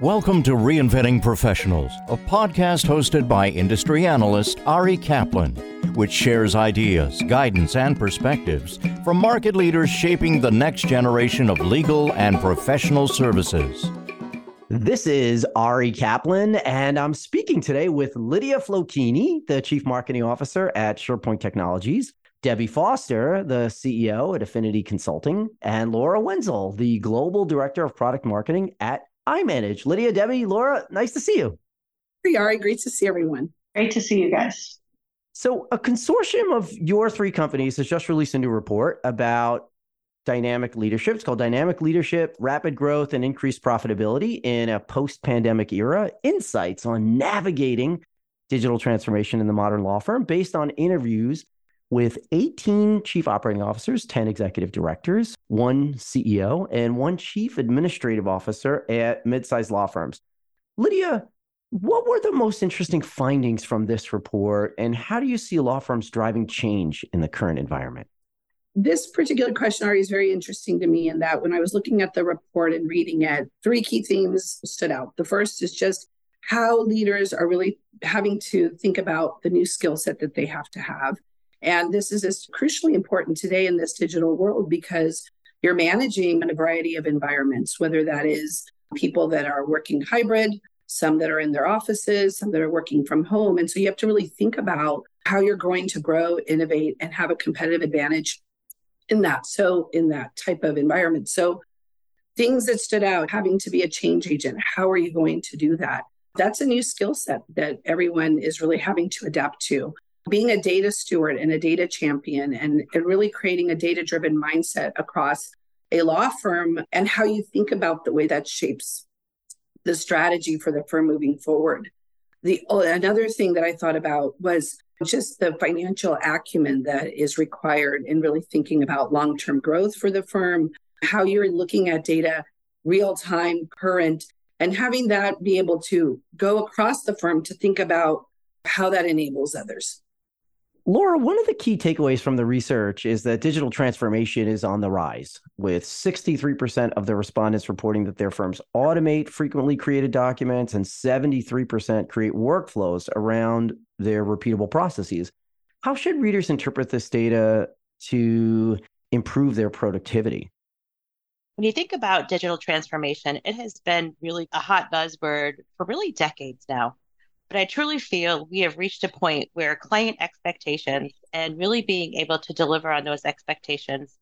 Welcome to Reinventing Professionals, a podcast hosted by industry analyst Ari Kaplan, which shares ideas, guidance, and perspectives from market leaders shaping the next generation of legal and professional services. This is Ari Kaplan, and I'm speaking today with Lydia Flocchini, the Chief Marketing Officer at SurePoint Technologies, Debbie Foster, the CEO at Affinity Consulting, and Laura Wenzel, the Global Director of Product Marketing at iManage. Lydia, Debbie, Laura, nice to see you. Hey, Ari, great to see everyone. Great to see you guys. So, a consortium of your three companies has just released a new report about dynamic leadership. It's called Dynamic Leadership, Rapid Growth, and Increased Profitability in a Post Pandemic Era Insights on Navigating Digital Transformation in the Modern Law Firm, based on interviews with 18 chief operating officers, 10 executive directors, one CEO, and one chief administrative officer at mid-sized law firms. Lydia, what were the most interesting findings from this report, and how do you see law firms driving change in the current environment? This particular question, Ari, is very interesting to me in that when I was looking at the report and reading it, three key themes stood out. The first is just how leaders are really having to think about the new skill set that they have to have and this is crucially important today in this digital world because you're managing a variety of environments, whether that is people that are working hybrid, some that are in their offices, some that are working from home. And so you have to really think about how you're going to grow, innovate, and have a competitive advantage in that. So, in that type of environment. So, things that stood out having to be a change agent. How are you going to do that? That's a new skill set that everyone is really having to adapt to being a data steward and a data champion and, and really creating a data driven mindset across a law firm and how you think about the way that shapes the strategy for the firm moving forward. The oh, another thing that I thought about was just the financial acumen that is required in really thinking about long-term growth for the firm, how you're looking at data real time, current, and having that be able to go across the firm to think about how that enables others. Laura, one of the key takeaways from the research is that digital transformation is on the rise, with 63% of the respondents reporting that their firms automate frequently created documents and 73% create workflows around their repeatable processes. How should readers interpret this data to improve their productivity? When you think about digital transformation, it has been really a hot buzzword for really decades now. But I truly feel we have reached a point where client expectations and really being able to deliver on those expectations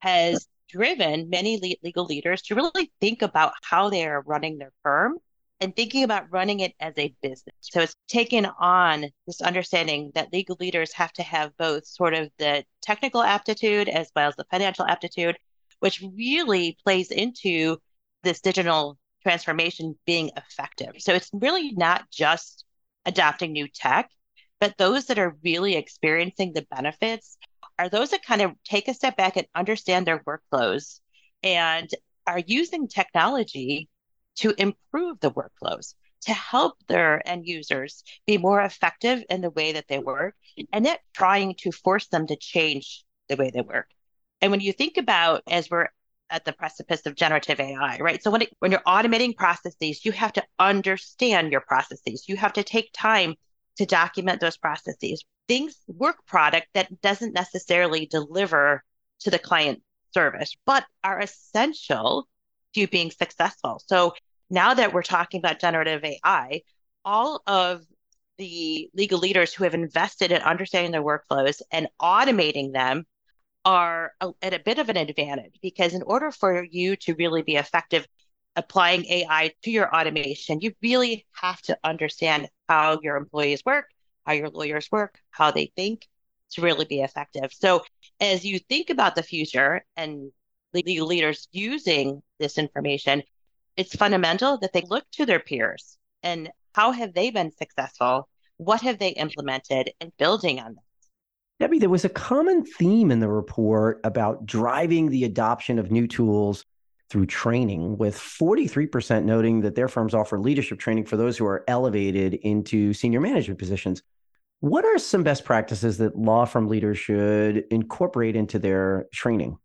has driven many legal leaders to really think about how they are running their firm and thinking about running it as a business. So it's taken on this understanding that legal leaders have to have both sort of the technical aptitude as well as the financial aptitude, which really plays into this digital transformation being effective. So it's really not just adopting new tech, but those that are really experiencing the benefits are those that kind of take a step back and understand their workflows and are using technology to improve the workflows to help their end users be more effective in the way that they work and not trying to force them to change the way they work. And when you think about as we're at the precipice of generative AI, right? So when it, when you're automating processes, you have to understand your processes. You have to take time to document those processes. Things work product that doesn't necessarily deliver to the client service, but are essential to being successful. So now that we're talking about generative AI, all of the legal leaders who have invested in understanding their workflows and automating them are a, at a bit of an advantage because in order for you to really be effective applying AI to your automation, you really have to understand how your employees work, how your lawyers work, how they think to really be effective. So, as you think about the future and legal leaders using this information, it's fundamental that they look to their peers and how have they been successful? What have they implemented and building on them? Debbie, there was a common theme in the report about driving the adoption of new tools through training, with 43% noting that their firms offer leadership training for those who are elevated into senior management positions. What are some best practices that law firm leaders should incorporate into their training?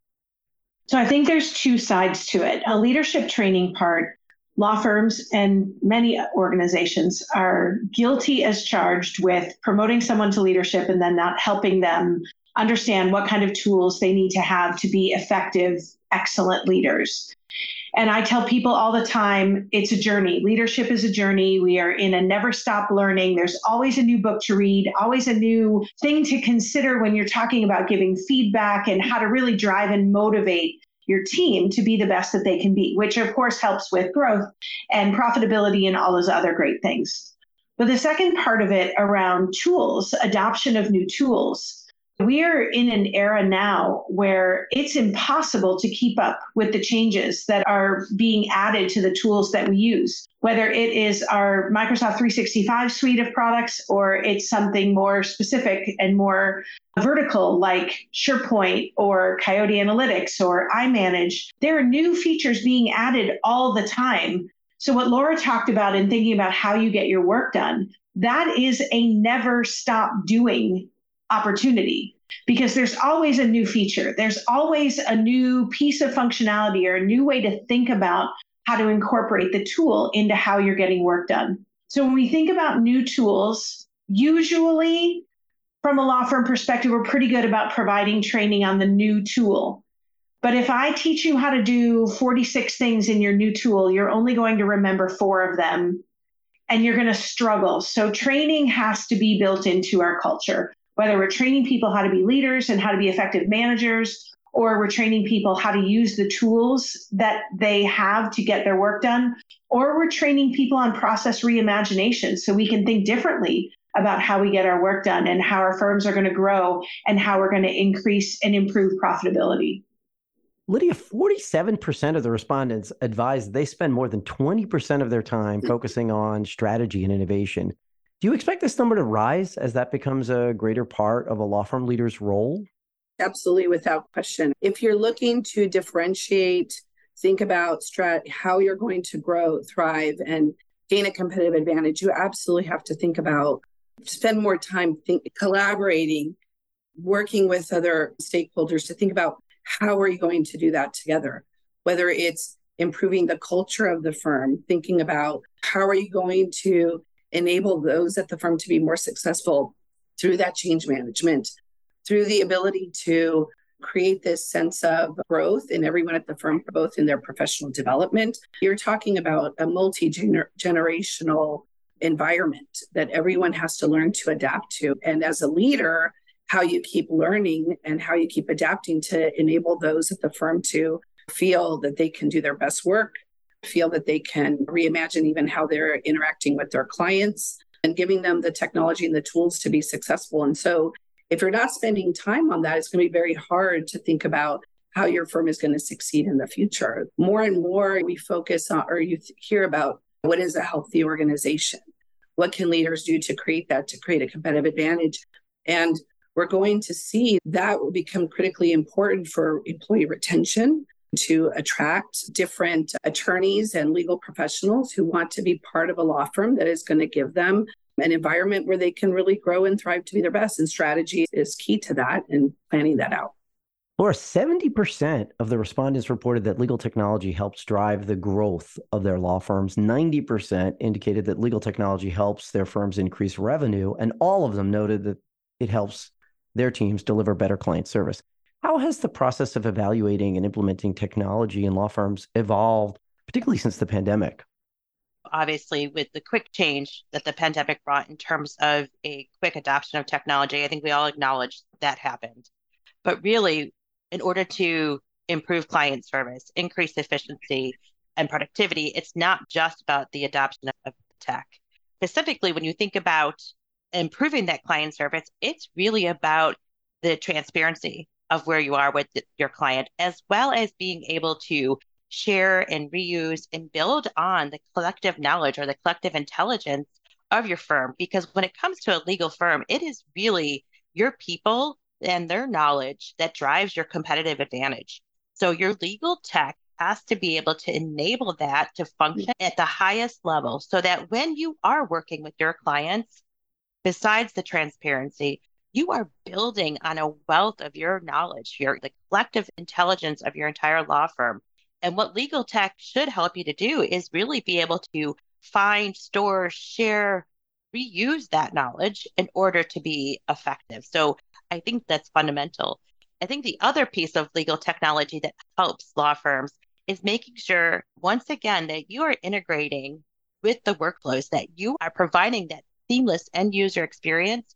So I think there's two sides to it. A leadership training part law firms and many organizations are guilty as charged with promoting someone to leadership and then not helping them understand what kind of tools they need to have to be effective, excellent leaders. And I tell people all the time it's a journey. Leadership is a journey. We are in a never stop learning. There's always a new book to read, always a new thing to consider when you're talking about giving feedback and how to really drive and motivate your team to be the best that they can be, which of course helps with growth and profitability and all those other great things. But the second part of it around tools, adoption of new tools, we are in an era now where it's impossible to keep up with the changes that are being added to the tools that we use, whether it is our Microsoft 365 suite of products or it's something more specific and more vertical like SharePoint or Coyote Analytics or iManage. There are new features being added all the time. So, what Laura talked about in thinking about how you get your work done, that is a never stop doing opportunity because there's always a new feature. There's always a new piece of functionality or a new way to think about how to incorporate the tool into how you're getting work done. So when we think about new tools, usually from a law firm perspective, we're pretty good about providing training on the new tool. But if I teach you how to do 46 things in your new tool, you're only going to remember four of them and you're going to struggle. So training has to be built into our culture whether we're training people how to be leaders and how to be effective managers, or we're training people how to use the tools that they have to get their work done, or we're training people on process reimagination so we can think differently about how we get our work done and how our firms are going to grow and how we're going to increase and improve profitability. Lydia, 47% of the respondents advised they spend more than 20% of their time mm. focusing on strategy and innovation. Do you expect this number to rise as that becomes a greater part of a law firm leader's role? Absolutely, without question. If you're looking to differentiate, think about strat- how you're going to grow, thrive, and gain a competitive advantage, you absolutely have to think about spend more time think, collaborating, working with other stakeholders to think about how are you going to do that together. Whether it's improving the culture of the firm, thinking about how are you going to enable those at the firm to be more successful through that change management, through the ability to create this sense of growth in everyone at the firm, both in their professional development. You're talking about a multi generational environment that everyone has to learn to adapt to. And as a leader, how you keep learning and how you keep adapting to enable those at the firm to feel that they can do their best work feel that they can reimagine even how they're interacting with their clients and giving them the technology and the tools to be successful. And so, if you're not spending time on that, it's going to be very hard to think about how your firm is going to succeed in the future. More and more, we focus on, or you th- hear about what is a healthy organization? What can leaders do to create that, to create a competitive advantage? And we're going to see that will become critically important for employee retention to attract different attorneys and legal professionals who want to be part of a law firm that is going to give them an environment where they can really grow and thrive to be their best. And strategy is key to that and planning that out. Laura, 70% of the respondents reported that legal technology helps drive the growth of their law firms. 90% indicated that legal technology helps their firms increase revenue. And all of them noted that it helps their teams deliver better client service. How has the process of evaluating and implementing technology in law firms evolved, particularly since the pandemic? Obviously, with the quick change that the pandemic brought in terms of a quick adoption of technology, I think we all acknowledge that happened. But really, in order to improve client service, increase efficiency and productivity, it's not just about the adoption of tech. Specifically, when you think about improving that client service, it's really about the transparency of where you are with your client, as well as being able to share and reuse and build on the collective knowledge or the collective intelligence of your firm. Because when it comes to a legal firm, it is really your people and their knowledge that drives your competitive advantage. So your legal tech has to be able to enable that to function at the highest level so that when you are working with your clients, besides the transparency, you are building on a wealth of your knowledge, your the collective intelligence of your entire law firm. And what legal tech should help you to do is really be able to find, store, share, reuse that knowledge in order to be effective. So I think that's fundamental. I think the other piece of legal technology that helps law firms is making sure, once again, that you are integrating with the workflows, that you are providing that seamless end user experience.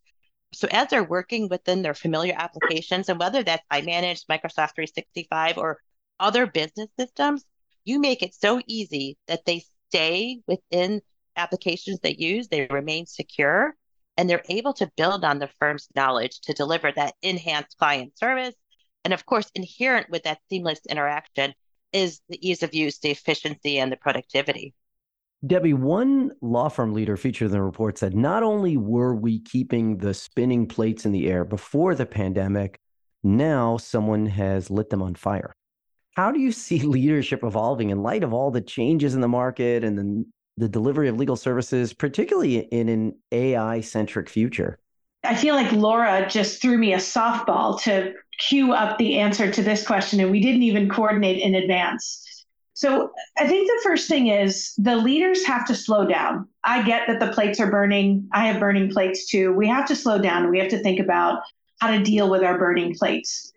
So as they're working within their familiar applications, and whether that's iManage, Microsoft 365, or other business systems, you make it so easy that they stay within applications they use, they remain secure, and they're able to build on the firm's knowledge to deliver that enhanced client service. And of course, inherent with that seamless interaction is the ease of use, the efficiency, and the productivity. Debbie, one law firm leader featured in the report said not only were we keeping the spinning plates in the air before the pandemic, now someone has lit them on fire. How do you see leadership evolving in light of all the changes in the market and the, the delivery of legal services, particularly in an AI centric future? I feel like Laura just threw me a softball to cue up the answer to this question, and we didn't even coordinate in advance. So I think the first thing is the leaders have to slow down. I get that the plates are burning. I have burning plates too. We have to slow down. We have to think about how to deal with our burning plates.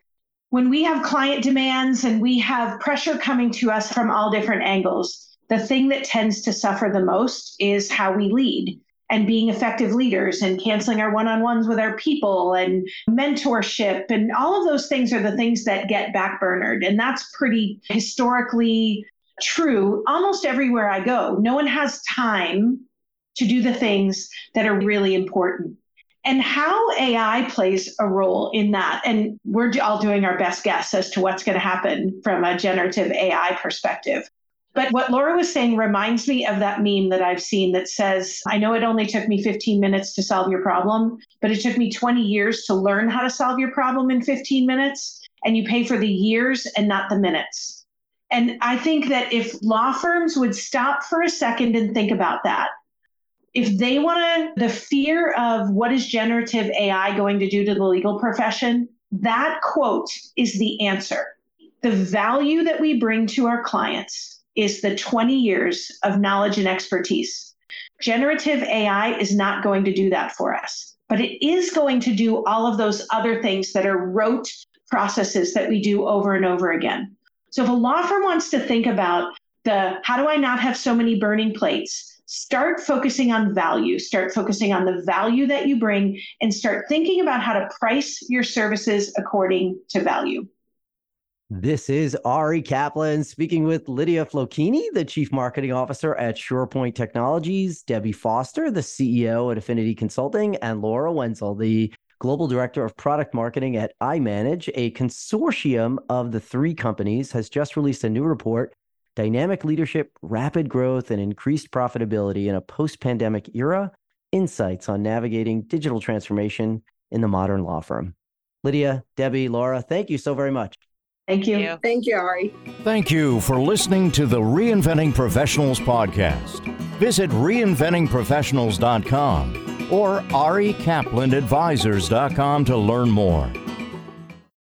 When we have client demands and we have pressure coming to us from all different angles, the thing that tends to suffer the most is how we lead and being effective leaders and canceling our one on ones with our people and mentorship. And all of those things are the things that get backburnered. And that's pretty historically true almost everywhere I go. No one has time to do the things that are really important. And how AI plays a role in that. And we're all doing our best guess as to what's going to happen from a generative AI perspective. But what Laura was saying reminds me of that meme that I've seen that says, I know it only took me 15 minutes to solve your problem, but it took me 20 years to learn how to solve your problem in 15 minutes. And you pay for the years and not the minutes. And I think that if law firms would stop for a second and think about that, if they want to, the fear of what is generative AI going to do to the legal profession, that quote is the answer. The value that we bring to our clients is the 20 years of knowledge and expertise. Generative AI is not going to do that for us, but it is going to do all of those other things that are rote processes that we do over and over again. So if a law firm wants to think about the how do I not have so many burning plates, start focusing on value, start focusing on the value that you bring, and start thinking about how to price your services according to value. This is Ari Kaplan speaking with Lydia Flocchini, the Chief Marketing Officer at SurePoint Technologies, Debbie Foster, the CEO at Affinity Consulting, and Laura Wenzel, the Global Director of Product Marketing at iManage. A consortium of the three companies has just released a new report Dynamic Leadership, Rapid Growth, and Increased Profitability in a Post Pandemic Era Insights on Navigating Digital Transformation in the Modern Law Firm. Lydia, Debbie, Laura, thank you so very much. Thank you. Thank you, Ari. Thank you for listening to the Reinventing Professionals podcast. Visit reinventingprofessionals.com or arikaplanadvisors.com to learn more.